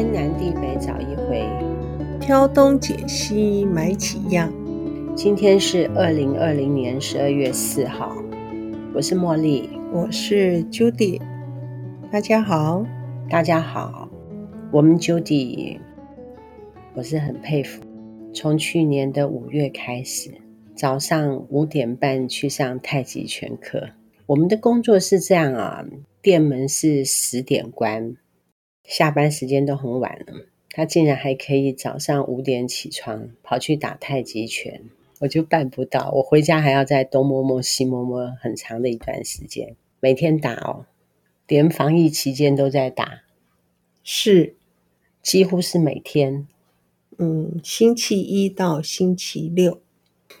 天南地北找一回，挑东拣西买几样。今天是二零二零年十二月四号，我是茉莉，我是 Judy，大家好，大家好。我们 Judy，我是很佩服，从去年的五月开始，早上五点半去上太极拳课。我们的工作是这样啊，店门是十点关。下班时间都很晚了，他竟然还可以早上五点起床跑去打太极拳，我就办不到。我回家还要再东摸摸西摸摸很长的一段时间，每天打哦，连防疫期间都在打，是几乎是每天。嗯，星期一到星期六，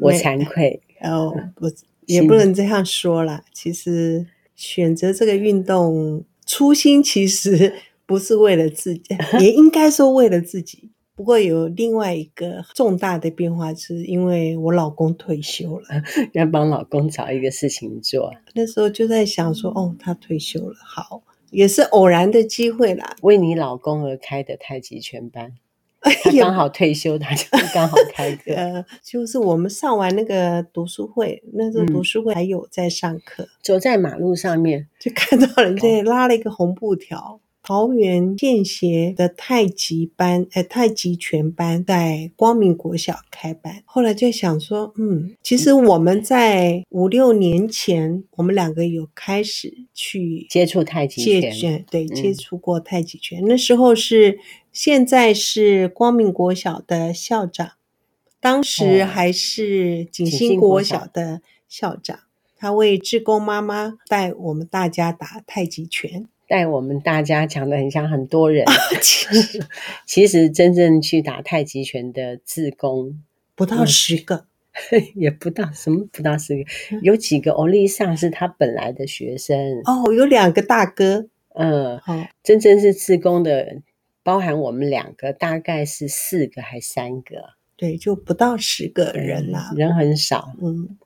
我惭愧哦，不也不能这样说啦，其实。选择这个运动，初心其实 不是为了自己，也应该说为了自己。不过有另外一个重大的变化，是因为我老公退休了，要帮老公找一个事情做。那时候就在想说，哦，他退休了，好，也是偶然的机会啦。为你老公而开的太极拳班。他刚好退休，他就 刚好开课。呃，就是我们上完那个读书会，那时候读书会还有在上课，嗯、走在马路上面就看到人家拉了一个红布条。桃园建协的太极班，呃，太极拳班在光明国小开班。后来就想说，嗯，其实我们在五六年前，我们两个有开始去接触太极拳，对，接触过太极拳。嗯、那时候是现在是光明国小的校长，当时还是景星国小的校长，哦、他为志工妈妈带我们大家打太极拳。带我们大家讲的很像很多人，其实。其实真正去打太极拳的志工不到十个，嗯，也不到什么不到十个，有几个欧丽上是他本来的学生哦，有两个大哥，嗯，哦，真正是志工的，包含我们两个，大概是四个还三个，对，就不到十个人啦，人很少，嗯，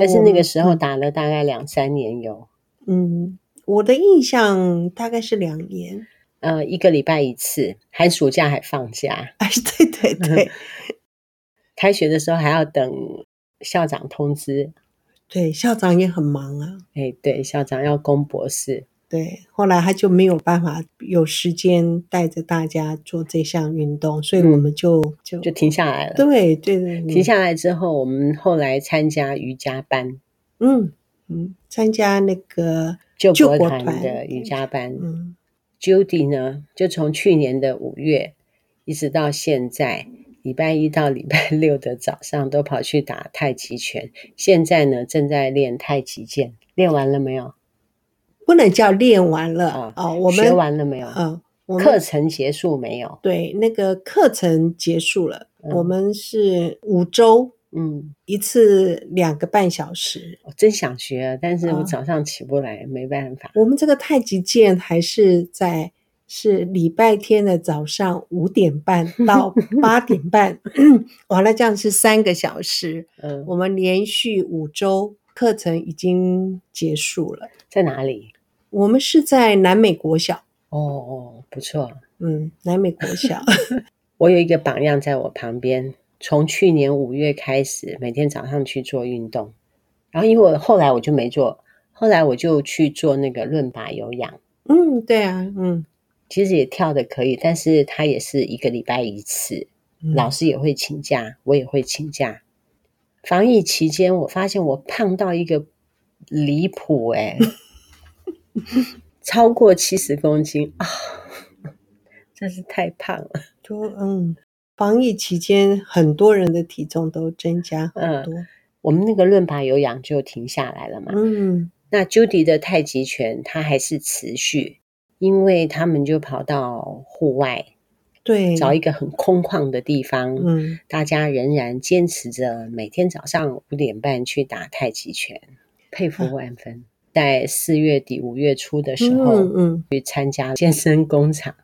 但是那个时候打了大概两三年有，嗯。我的印象大概是两年，呃，一个礼拜一次，寒暑假还放假。哎，对对 对，开学的时候还要等校长通知。对，校长也很忙啊。哎，对，校长要攻博士。对，后来他就没有办法有时间带着大家做这项运动，所以我们就、嗯、就就停下来了。对对对，停下来之后，我们后来参加瑜伽班。嗯嗯，参加那个。救国团的瑜伽班，嗯，Judy 呢，就从去年的五月一直到现在，礼拜一到礼拜六的早上都跑去打太极拳。现在呢，正在练太极剑，练完了没有？不能叫练完了啊！哦，我们学完了没有？嗯，课程结束没有？对，那个课程结束了。嗯，我们是五周。嗯，一次两个半小时，我真想学，但是我早上起不来，哦、没办法。我们这个太极剑还是在是礼拜天的早上五点半 到八点半，完了这样是三个小时。嗯，我们连续五周课程已经结束了。在哪里？我们是在南美国小。哦哦，不错。嗯，南美国小，我有一个榜样在我旁边。从去年五月开始，每天早上去做运动，然后因为我后来我就没做，后来我就去做那个论把有氧。嗯，对啊，嗯，其实也跳的可以，但是他也是一个礼拜一次，嗯、老师也会请假，我也会请假。防疫期间，我发现我胖到一个离谱，哎，超过七十公斤啊，真是太胖了，就嗯。防疫期间，很多人的体重都增加很多。嗯，我们那个伦巴有氧就停下来了嘛。嗯，那 Judy 的太极拳它还是持续，因为他们就跑到户外，对，找一个很空旷的地方。嗯，大家仍然坚持着每天早上五点半去打太极拳，佩服万分。啊，在四月底五月初的时候，嗯，嗯，去参加健身工厂。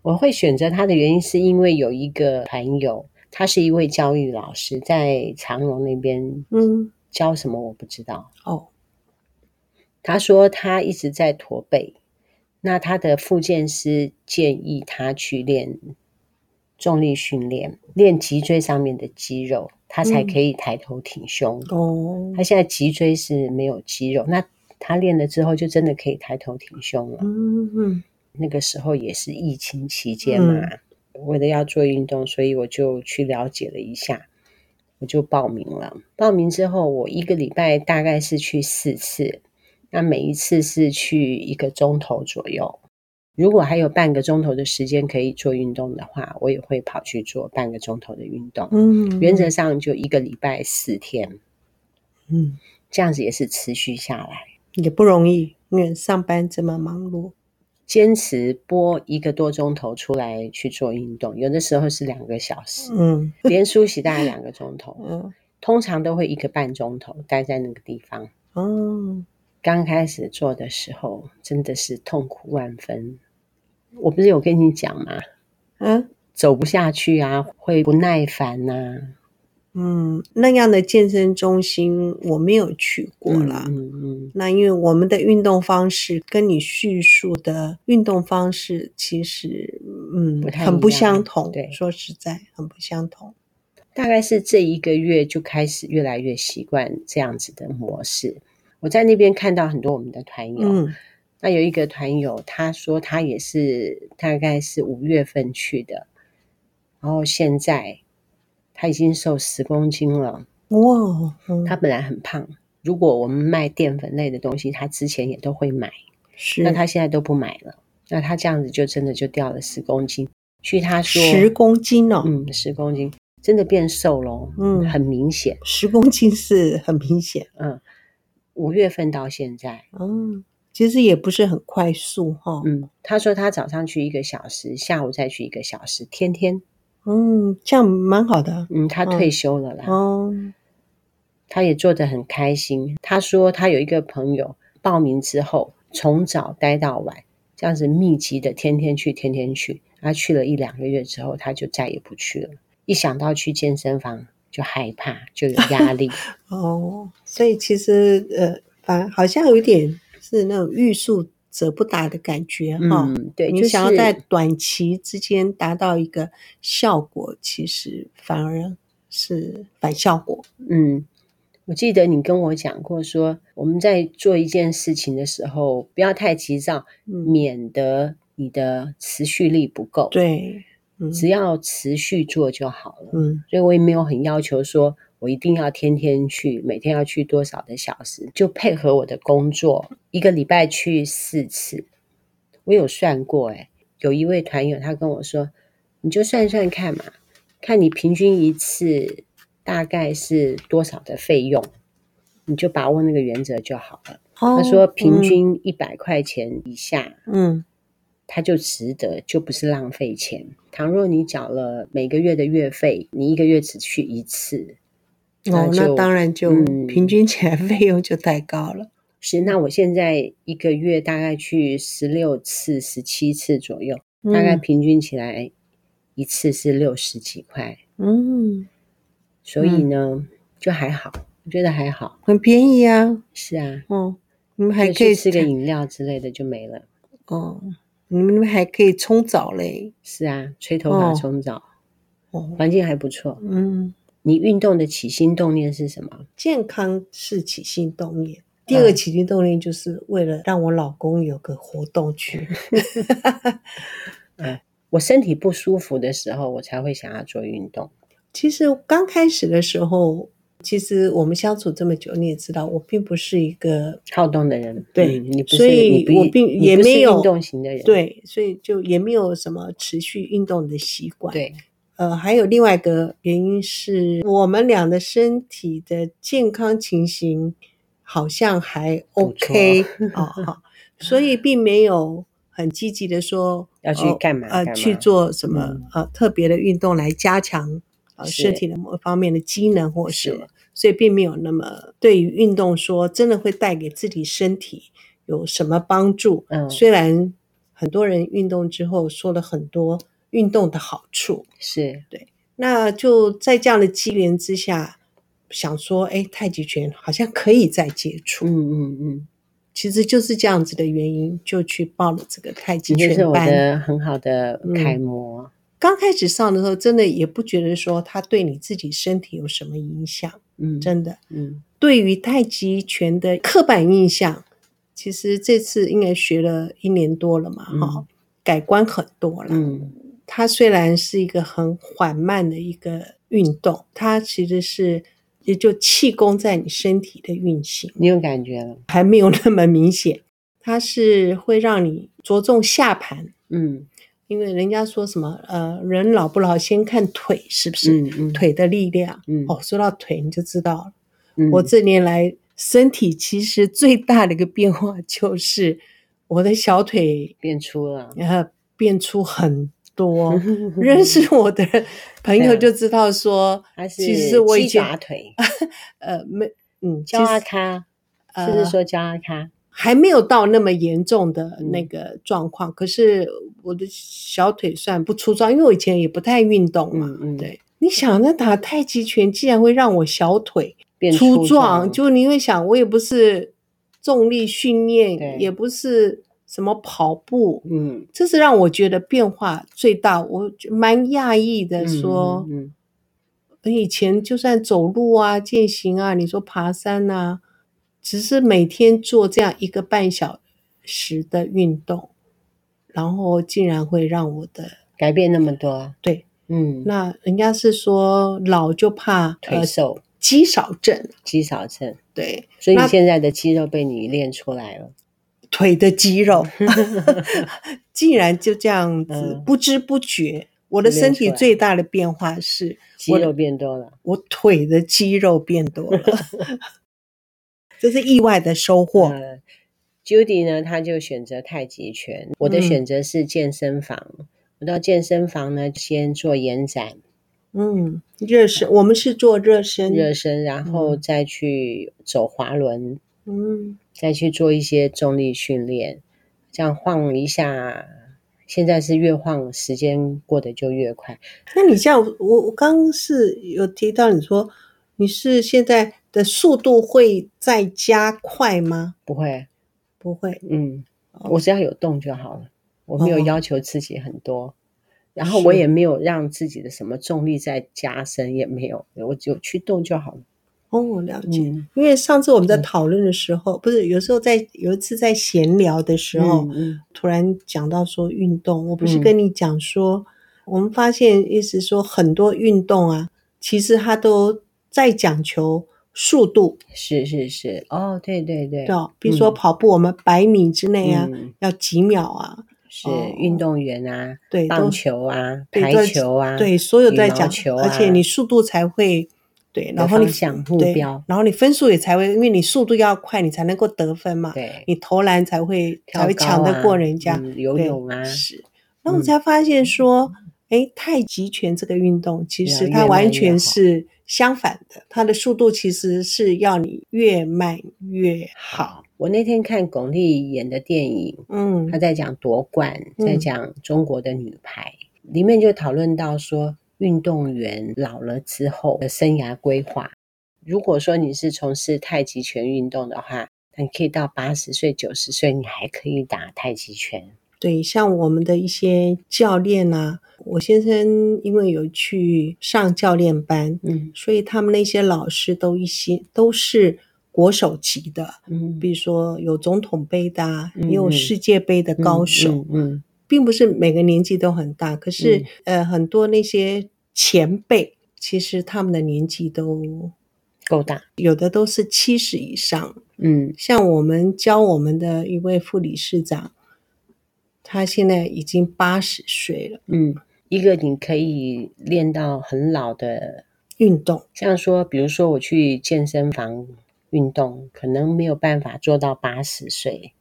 我会选择他的原因，是因为有一个朋友，他是一位教育老师，在长荣那边，嗯，教什么我不知道。哦，他说他一直在驼背，那他的复健师建议他去练重力训练，练脊椎上面的肌肉，他才可以抬头挺胸。嗯、哦，他现在脊椎是没有肌肉，那他练了之后就真的可以抬头挺胸了。嗯嗯，那个时候也是疫情期间嘛，嗯、为了要做运动，所以我就去了解了一下，我就报名了。报名之后，我一个礼拜大概是去四次。那每一次是去一个钟头左右，如果还有半个钟头的时间可以做运动的话，我也会跑去做半个钟头的运动。嗯，原则上就一个礼拜四天，嗯，这样子也是持续下来，也不容易，因为上班这么忙碌，坚持播一个多钟头出来去做运动，有的时候是两个小时，嗯，连梳洗大概两个钟头，嗯，通常都会一个半钟头待在那个地方，哦。刚开始做的时候，真的是痛苦万分。我不是有跟你讲吗？啊，走不下去啊，会不耐烦呐、啊。嗯，那样的健身中心我没有去过啦。嗯嗯。嗯，那因为我们的运动方式跟你叙述的运动方式其实，嗯，很不相同。对，说实在，很不相同。大概是这一个月就开始越来越习惯这样子的模式。我在那边看到很多我们的团友，嗯，那有一个团友，他说他也是大概是五月份去的，然后现在他已经瘦十公斤了，哇，嗯，他本来很胖，如果我们卖淀粉类的东西，他之前也都会买，是，那他现在都不买了，那他这样子就真的就掉了十公斤，据他说十公斤哦，嗯，十公斤真的变瘦了，嗯，很明显，十公斤是很明显，嗯。五月份到现在，嗯，其实也不是很快速哈。嗯，他说他早上去一个小时，下午再去一个小时，天天。嗯，这样蛮好的。嗯，他退休了啦。哦，他也做得很开心。他说他有一个朋友报名之后，从早待到晚，这样子密集的天天去，天天去。他去了一两个月之后，他就再也不去了。一想到去健身房，就害怕，就有压力 哦，所以其实呃，反好像有一点是那种欲速则不达的感觉哈。嗯，对，你想要在短期之间达到一个效果，其实反而是反效果。嗯，我记得你跟我讲过说，说我们在做一件事情的时候，不要太急躁，嗯，免得你的持续力不够。对。只要持续做就好了。嗯，所以我也没有很要求说，我一定要天天去，每天要去多少的小时，就配合我的工作，一个礼拜去四次。我有算过，诶，有一位团友他跟我说，你就算算看嘛，看你平均一次大概是多少的费用，你就把握那个原则就好了。哦，他说平均一百块钱以下，嗯。它就值得，就不是浪费钱。倘若你缴了每个月的月费，你一个月只去一次，哦，那当然就平均起来 费用就太高了。嗯、是，那我现在一个月大概去十六次、十七次左右，嗯、大概平均起来一次是六十几块。嗯，所以呢，嗯、就还好，我觉得还好，很便宜啊。是啊，哦，你们还可以吃个饮料之类的就没了。哦。你们还可以冲澡嘞？是啊，吹头发、冲澡，哦，环境还不错。嗯，你运动的起心动念是什么？健康是起心动念，第二个起心动念就是为了让我老公有个活动去。嗯，我身体不舒服的时候，我才会想要做运动。其实刚开始的时候。其实我们相处这么久，你也知道，我并不是一个好动的人。对，嗯、你不是，所以我并也没有运动型的人。对，所以就也没有什么持续运动的习惯。对，呃，还有另外一个原因是我们俩的身体的健康情形好像还 OK 啊，好，所以并没有很积极的说要去干嘛，呃，去做什么、嗯、呃特别的运动来加强。呃，身体的某方面的机能或什么，所以并没有那么对于运动说真的会带给自己身体有什么帮助。嗯，虽然很多人运动之后说了很多运动的好处，是对。那就在这样的机缘之下，想说，哎，太极拳好像可以再接触。嗯嗯嗯，其实就是这样子的原因，就去报了这个太极拳班。这是我的很好的楷模。嗯。刚开始上的时候，真的也不觉得说它对你自己身体有什么影响。嗯，真的。嗯，对于太极拳的刻板印象，其实这次应该学了一年多了嘛，哈、嗯，改观很多了。嗯，它虽然是一个很缓慢的一个运动，它其实是也就气功在你身体的运行。你有感觉了？还没有那么明显。它是会让你着重下盘。嗯。因为人家说什么，呃，人老不老先看腿，是不是？嗯嗯。腿的力量。嗯。哦，说到腿你就知道了。嗯。我这年来身体其实最大的一个变化就是我的小腿变粗了，然后变粗很多。认识我的朋友就知道说，其实我以前腿。呃，没，嗯，焦阿卡，是不是说焦阿卡？还没有到那么严重的那个状况，嗯、可是我的小腿算不粗壮，因为我以前也不太运动嘛。嗯嗯，对。你想，那打太极拳竟然会让我小腿变粗壮，就你会想，我也不是重力训练，也不是什么跑步，嗯，这是让我觉得变化最大，我蛮讶异的说。说、嗯嗯，以前就算走路啊、健行啊，你说爬山啊。只是每天做这样一个半小时的运动，然后竟然会让我的改变那么多。对，嗯，那人家是说老就怕腿瘦，肌少症，肌少症。对，所以你现在的肌肉被你练出来了，腿的肌肉 竟然就这样子不知不觉，我的身体最大的变化是肌肉变多了，我腿的肌肉变多了。这是意外的收获。呃、Judy 呢，他就选择太极拳。我的选择是健身房。嗯、我到健身房呢，先做延展。嗯，热身。我们是做热身，热身，然后再去走滑轮。嗯，再去做一些重力训练。这样晃一下，现在是越晃时间过得就越快。那你像我，我刚刚是有提到你说你是现在。的速度会再加快吗？不会，不会。嗯，我只要有动就好了，我没有要求自己很多，哦、然后我也没有让自己的什么重力再加深，也没有，我就去动就好了。哦，我了解。嗯、因为上次我们在讨论的时候，嗯、不是有时候在有一次在闲聊的时候，突然讲到说运动，我不是跟你讲说，嗯、我们发现意思说很多运动啊，其实它都在讲求。速度。是是是。哦，对对对，对，比如说跑步，我们百米之内啊，要几秒啊？是运动员啊，对，棒球啊，排球啊，对，所有都在讲球，而且你速度才会对，然后你想目标，然后你分数也才会，因为你速度要快，你才能够得分嘛。对，你投篮才会才会抢得过人家。游泳啊，是。然后我才发现说，哎，太极拳这个运动其实它完全是。相反的，它的速度其实是要你越慢越好。我那天看巩俐演的电影，嗯，她在讲夺冠，在讲中国的女排，嗯、里面就讨论到说，运动员老了之后的生涯规划。如果说你是从事太极拳运动的话，那你可以到八十岁、九十岁，你还可以打太极拳。对，像我们的一些教练啊，我先生因为有去上教练班，嗯，所以他们那些老师都一些都是国手级的，嗯，比如说有总统杯的，啊，也有世界杯的高手，嗯，嗯，嗯，并不是每个年纪都很大，可是，嗯、呃，很多那些前辈，其实他们的年纪都够大，有的都是七十以上，嗯，像我们教我们的一位副理事长。他现在已经八十岁了。嗯，一个你可以练到很老的运动，像说，比如说我去健身房运动，可能没有办法做到八十岁。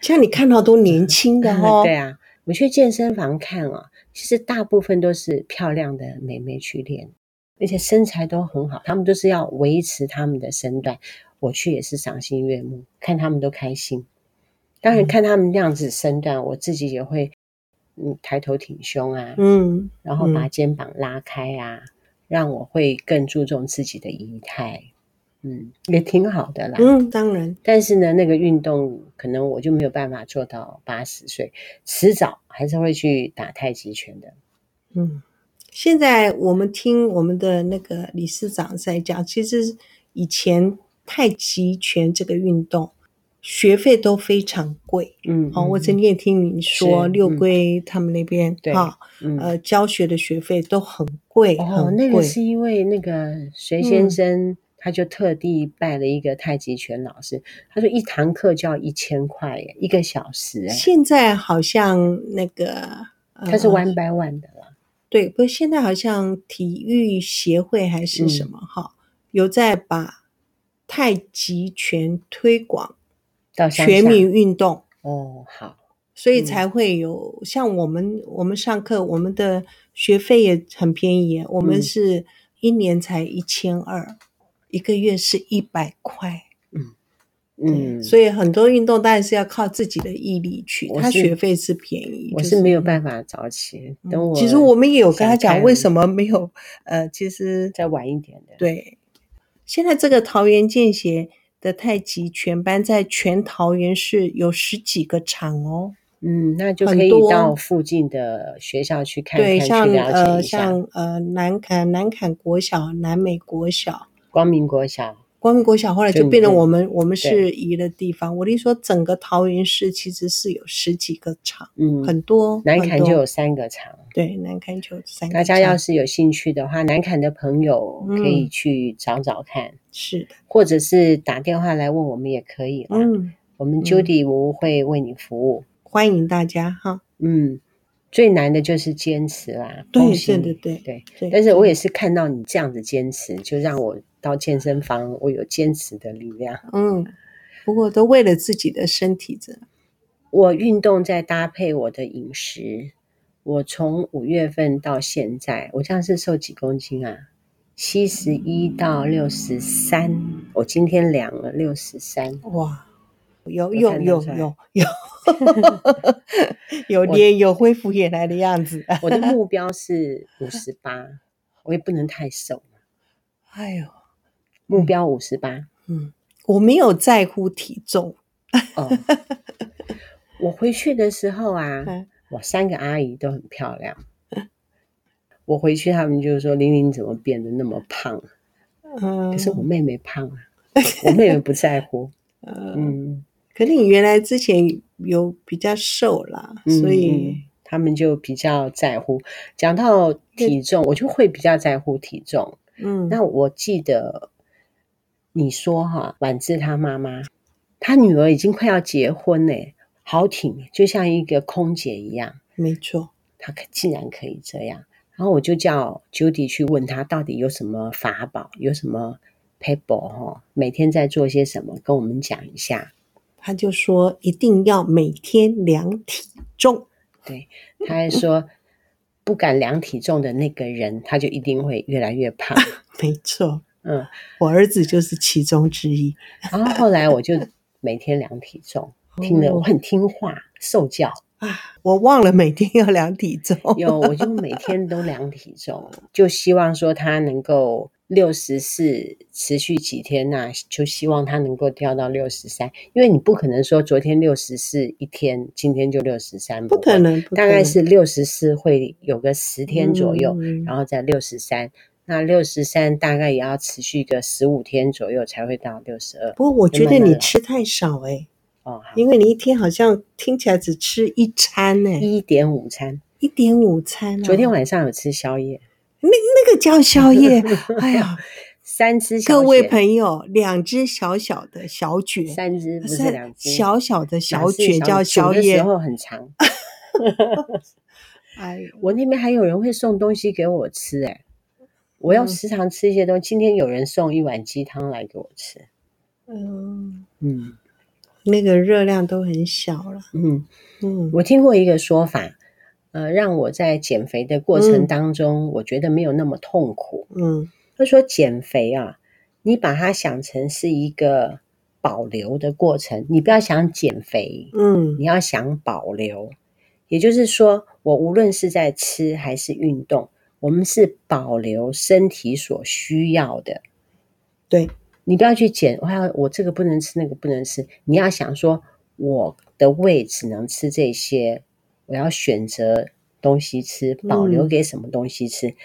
像你看到都年轻的哦。对啊，我去健身房看哦，其实大部分都是漂亮的美眉去练，而且身材都很好，他们都是要维持他们的身段。我去也是赏心悦目，看他们都开心。当然，看他们那样子身段，嗯、我自己也会，嗯，抬头挺胸啊，嗯，然后把肩膀拉开啊，嗯、让我会更注重自己的仪态，嗯，也挺好的啦。嗯，当然。但是呢，那个运动可能我就没有办法做到八十岁，迟早还是会去打太极拳的。嗯，现在我们听我们的那个理事长在讲，其实以前太极拳这个运动学费都非常贵。嗯，哦，我曾经也听你说六龟他们那边，哈、嗯，呃，教学的学费都很贵。哦，那个是因为那个谁先生。嗯他就特地拜了一个太极拳老师，他说一堂课就要一千块耶，一个小时。现在好像那个他是 one by one 的了，对，不是现在好像体育协会还是什么哈、嗯，有在把太极拳推广到全民运动。哦，好，所以才会有、嗯、像我们我们上课，我们的学费也很便宜，我们是一年才一千二。一个月是一百块，嗯嗯，所以很多运动当然是要靠自己的毅力去。他学费是便宜，我是没有办法早起。等我，其实我们也有跟他讲，为什么没有？呃，其实再晚一点的。对，现在这个桃园健协的太极拳班在全桃园市有十几个场哦。嗯，那就可以到附近的学校去看看，对，像去了解像呃南坎南坎国小、南美国小。光明国小，光明国小后来就变成我们我们是移的地方。我跟你说，整个桃园市其实是有十几个厂，嗯，很多。南坎就有三个厂，对，南坎就有三个。大家要是有兴趣的话，南坎的朋友可以去找找看，嗯、是的，或者是打电话来问我们也可以。嗯，我们 Judy 我会为你服务，嗯、欢迎大家哈。嗯。最难的就是坚持啦，对对对对对，对。但是我也是看到你这样子坚持，就让我到健身房，我有坚持的力量。嗯，不过都为了自己的身体着。我运动再搭配我的饮食，我从五月份到现在，我这样是瘦几公斤啊？七十一到六十三，我今天量了六十三。哇！有有有有有，有脸有恢复原来的样子。我的 目标是五十八，我也不能太瘦。哎呦，目标五十八。嗯，我没有在乎体重。哦，我回去的时候啊，我三个阿姨都很漂亮。我回去，他们就说：“玲玲怎么变得那么胖？”嗯，可是我妹妹胖啊，我妹妹不在乎。嗯。可是你原来之前有比较瘦啦，嗯、所以他们就比较在乎。讲到体重，我就会比较在乎体重。嗯，那我记得你说哈，婉芝她妈妈，她女儿已经快要结婚嘞，好挺，就像一个空姐一样。没错，她竟然可以这样。然后我就叫 Judy 去问她，到底有什么法宝，有什么 paper 哈，每天在做些什么，跟我们讲一下。他就说一定要每天量体重，对，他还说不敢量体重的那个人，他就一定会越来越胖。没错，嗯，我儿子就是其中之一。然后后来我就每天量体重，听了我很听话，受教啊。我忘了每天要量体重，有我就每天都量体重，就希望说他能够。六十四持续几天那、啊、就希望他能够跳到六十三，因为你不可能说昨天六十四一天，今天就六十三，不可能，大概是六十四会有个十天左右，嗯、然后在六十三，那六十三大概也要持续个十五天左右才会到六十二。不过我觉得你吃太少哎、欸，哦，因为你一天好像听起来只吃一餐呢、欸，一点午餐，一点午餐、啊，昨天晚上有吃宵夜。那那个叫宵夜，哎呀，三只各位朋友，两只小小的小卷，三只不是两只，小小的小卷叫宵夜，时候很长。哎，我那边还有人会送东西给我吃，哎，我要时常吃一些东西。今天有人送一碗鸡汤来给我吃，嗯嗯，那个热量都很小了，嗯嗯，我听过一个说法。呃，让我在减肥的过程当中，嗯，我觉得没有那么痛苦。嗯，他说减肥啊，你把它想成是一个保留的过程，你不要想减肥，嗯，你要想保留。也就是说，我无论是在吃还是运动，我们是保留身体所需要的。对，你不要去减，我要我这个不能吃，那个不能吃。你要想说，我的胃只能吃这些，我要选择东西吃，保留给什么东西吃。嗯、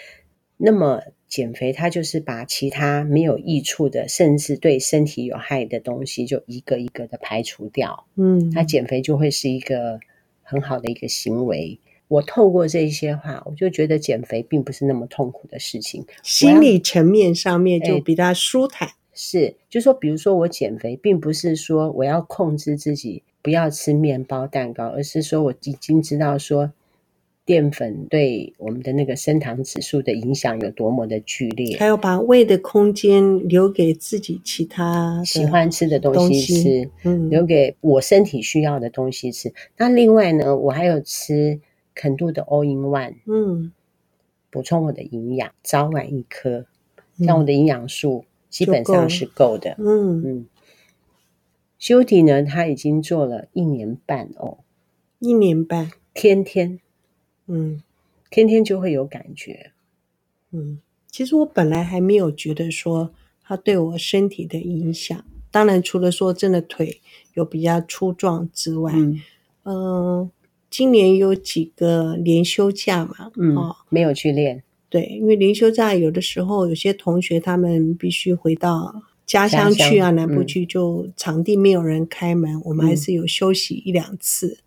那么减肥，它就是把其他没有益处的，甚至对身体有害的东西，就一个一个的排除掉。嗯，它减肥就会是一个很好的一个行为。我透过这些话，我就觉得减肥并不是那么痛苦的事情，心理层面上面就比较舒坦。欸、是，就说比如说我减肥，并不是说我要控制自己不要吃面包、蛋糕，而是说我已经知道说淀粉对我们的那个升糖指数的影响有多么的剧烈，还有把胃的空间留给自己其他喜欢吃的东西吃，嗯，留给我身体需要的东西吃。那另外呢，我还有吃。肯度的 All in One，嗯，补充我的营养，早晚一颗，像我的营养素基本上是够的，嗯。嗯。修迪呢，他已经做了一年半哦，一年半，天天，嗯，天天就会有感觉，嗯。其实我本来还没有觉得说他对我身体的影响，当然除了说真的腿有比较粗壮之外，嗯。呃今年有几个连休假嘛？嗯，哦，没有去练。对，因为连休假有的时候有些同学他们必须回到家乡去啊，南部去，就场地没有人开门，嗯，我们还是有休息一两次。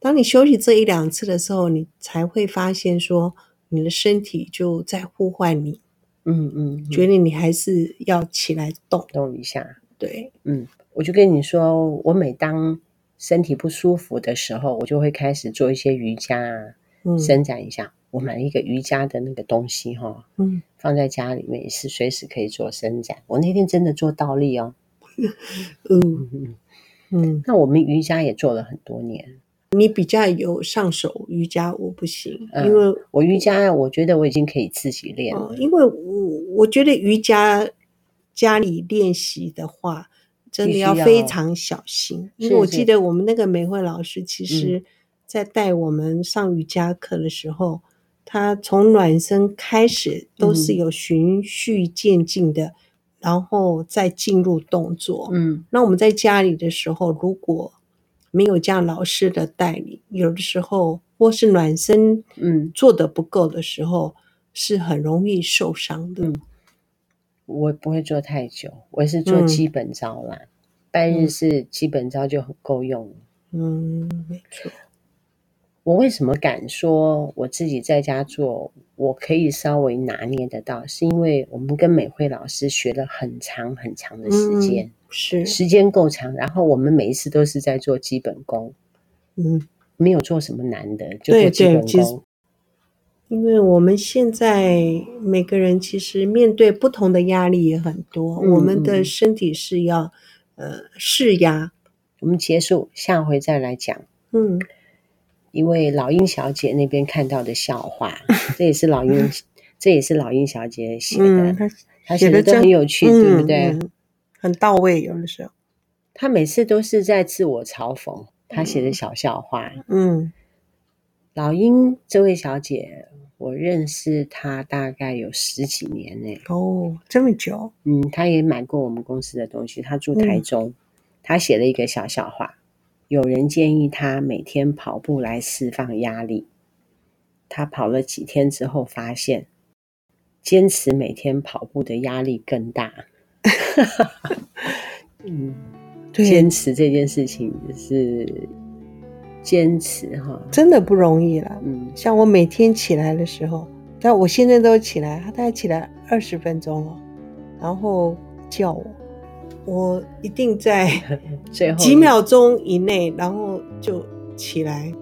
当你休息这一两次的时候，你才会发现说你的身体就在呼唤你。嗯嗯，嗯，觉得你还是要起来动动一下。对，嗯，我就跟你说，我每当身体不舒服的时候，我就会开始做一些瑜伽，嗯，伸展一下。我买了一个瑜伽的那个东西，哈，嗯，放在家里面也是随时可以做伸展。我那天真的做倒立哦，嗯嗯嗯。那我们瑜伽也做了很多年。你比较有上手瑜伽，我不行，因为、嗯、我瑜伽，我觉得我已经可以自己练了。因为我我觉得瑜伽家里练习的话。真的要非常小心，因为我记得我们那个美惠老师，其实，在带我们上瑜伽课的时候，嗯、他从暖身开始都是有循序渐进的，嗯、然后再进入动作。嗯，那我们在家里的时候，如果没有这样老师的带领，有的时候或是暖身，嗯，做的不够的时候，是很容易受伤的。嗯我不会做太久，我是做基本招啦。拜、嗯、日是基本招就很够用。嗯，没错。我为什么敢说我自己在家做，我可以稍微拿捏得到？是因为我们跟美惠老师学了很长很长的时间，嗯、是时间够长。然后我们每一次都是在做基本功，嗯，没有做什么难的，就做基本功。因为我们现在每个人其实面对不同的压力也很多，嗯、我们的身体是要呃释压。我们结束，下回再来讲。嗯，一位老鹰小姐那边看到的笑话，这也是老鹰，这也是老鹰小姐写的，嗯、她写的都很有趣，对不对、嗯？很到位，有的时候。她每次都是在自我嘲讽，她写的小笑话。嗯，老鹰这位小姐。我认识他大概有十几年呢。哦，这么久。嗯，他也买过我们公司的东西。他住台中，嗯、他写了一个小笑话。有人建议他每天跑步来释放压力。他跑了几天之后，发现坚持每天跑步的压力更大。嗯，对，坚持这件事情是。坚持哈，真的不容易了。嗯，像我每天起来的时候，但我现在都起来，他大概起来二十分钟了，然后叫我，我一定在 最后几秒钟以内，然后就起来，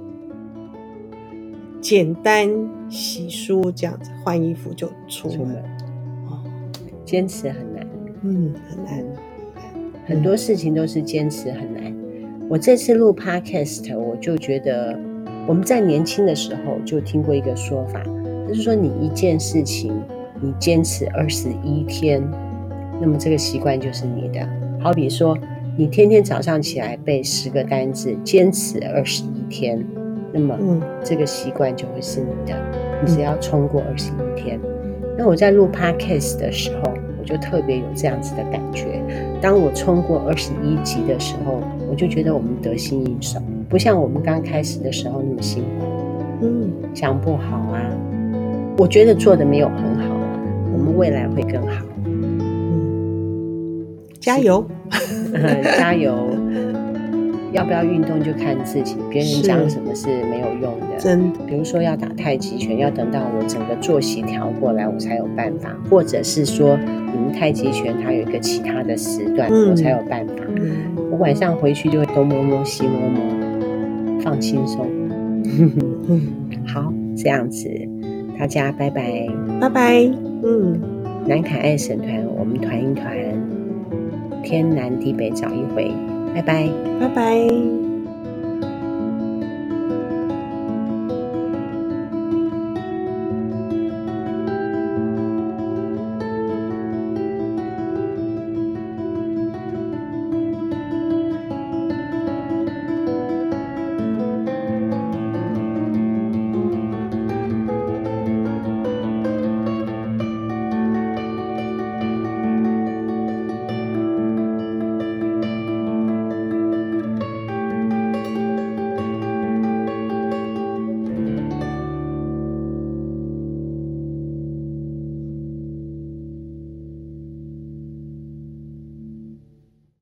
简单洗漱这样子，换衣服就出门。出门哦，坚持很难，嗯，很难，很多事情都是坚持很难。我这次录 Podcast，我就觉得我们在年轻的时候就听过一个说法，就是说你一件事情你坚持二十一天，那么这个习惯就是你的。好比说，你天天早上起来背十个单字，坚持二十一天，那么这个习惯就会是你的。你只要冲过二十一天。那我在录 Podcast 的时候，我就特别有这样子的感觉。当我冲过二十一级的时候，我就觉得我们得心应手，不像我们刚开始的时候那么辛苦。嗯，讲不好啊，我觉得做的没有很好啊，我们未来会更好。嗯，加油，加油。要不要运动就看自己，别人讲什么是没有用的。真的，比如说要打太极拳，要等到我整个作息调过来，我才有办法；或者是说，太极拳它有一个其他的时段，嗯、我才有办法。嗯、我晚上回去就会东摸摸西摸摸，放轻松。好，这样子，大家拜拜，拜拜。嗯，南凯爱神团，我们团一团，天南地北找一回。拜拜，拜拜。